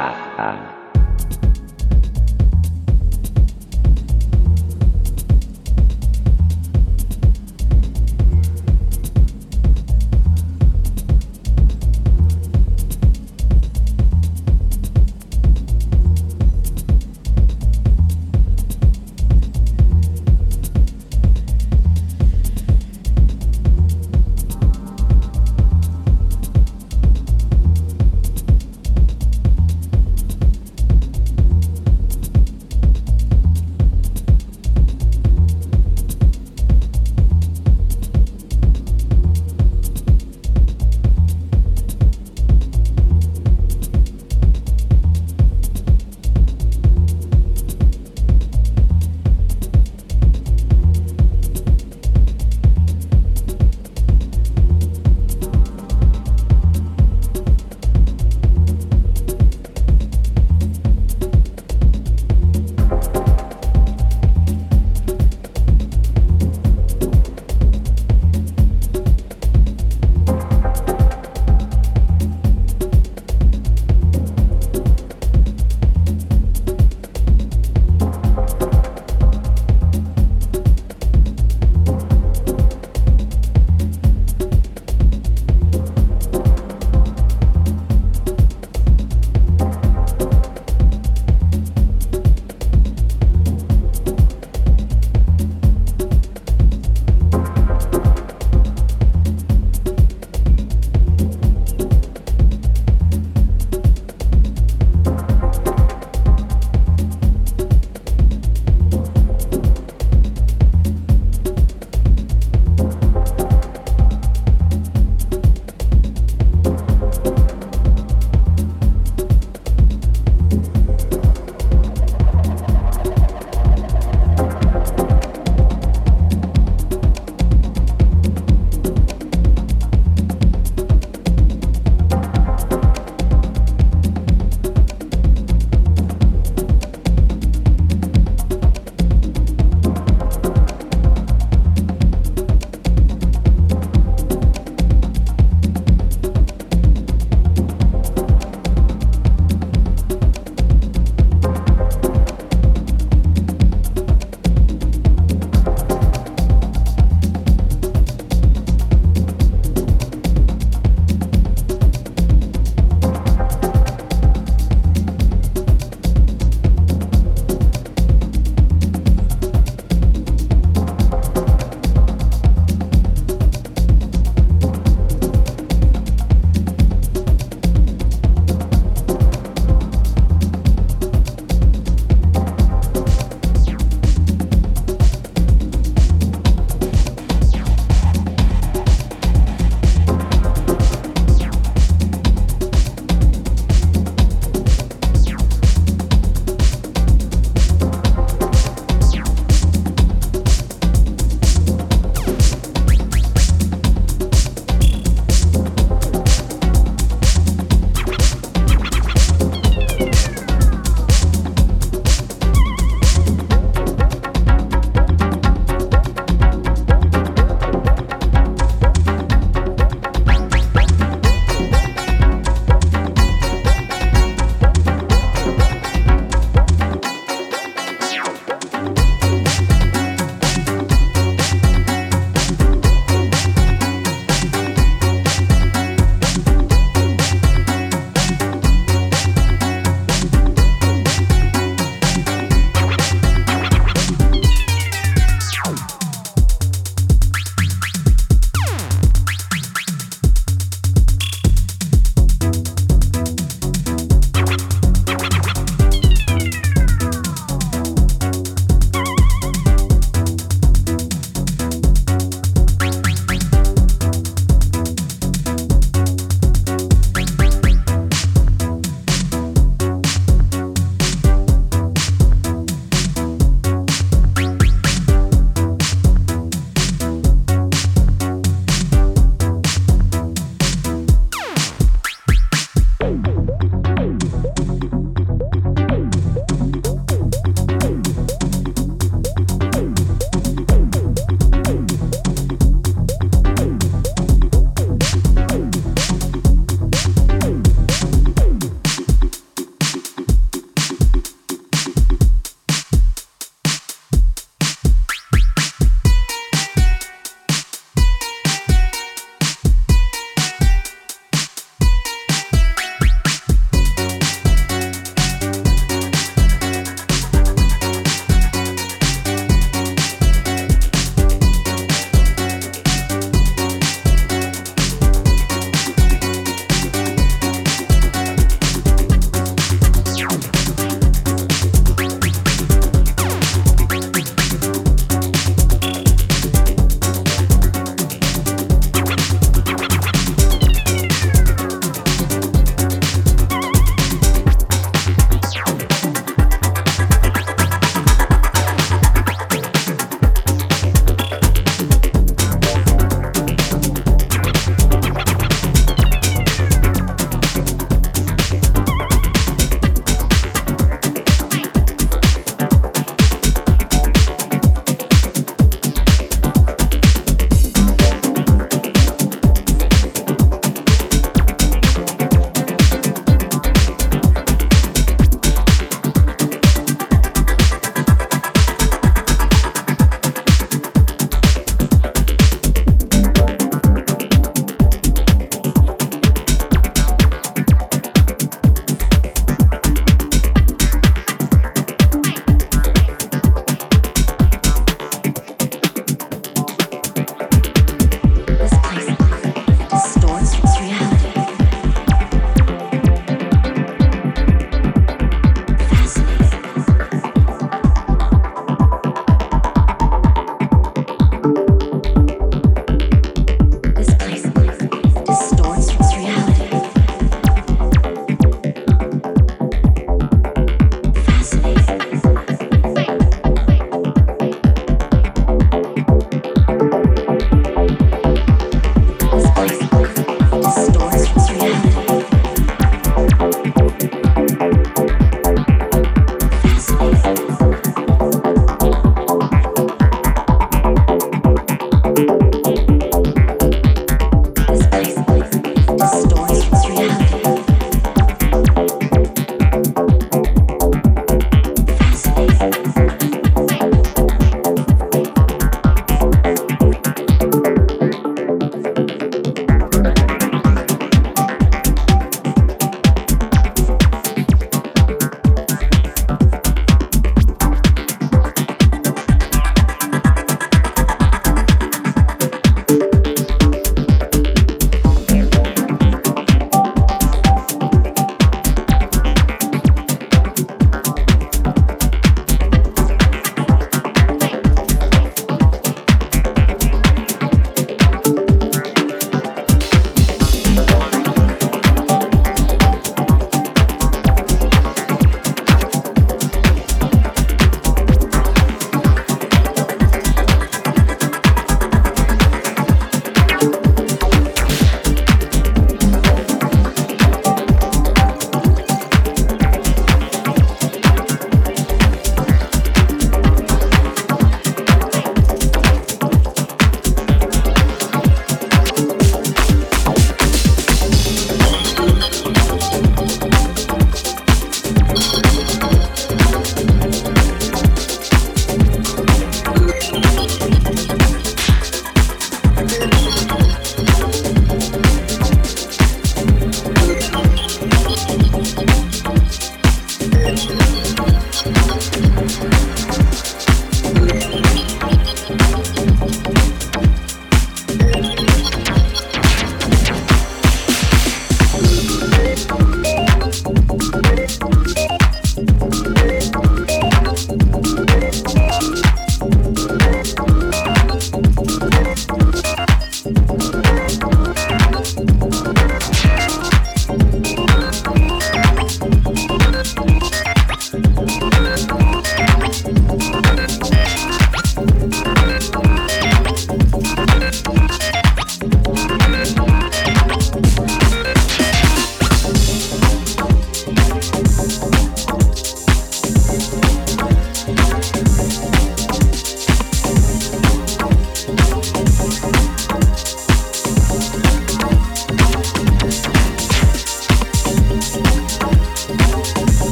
Dadah.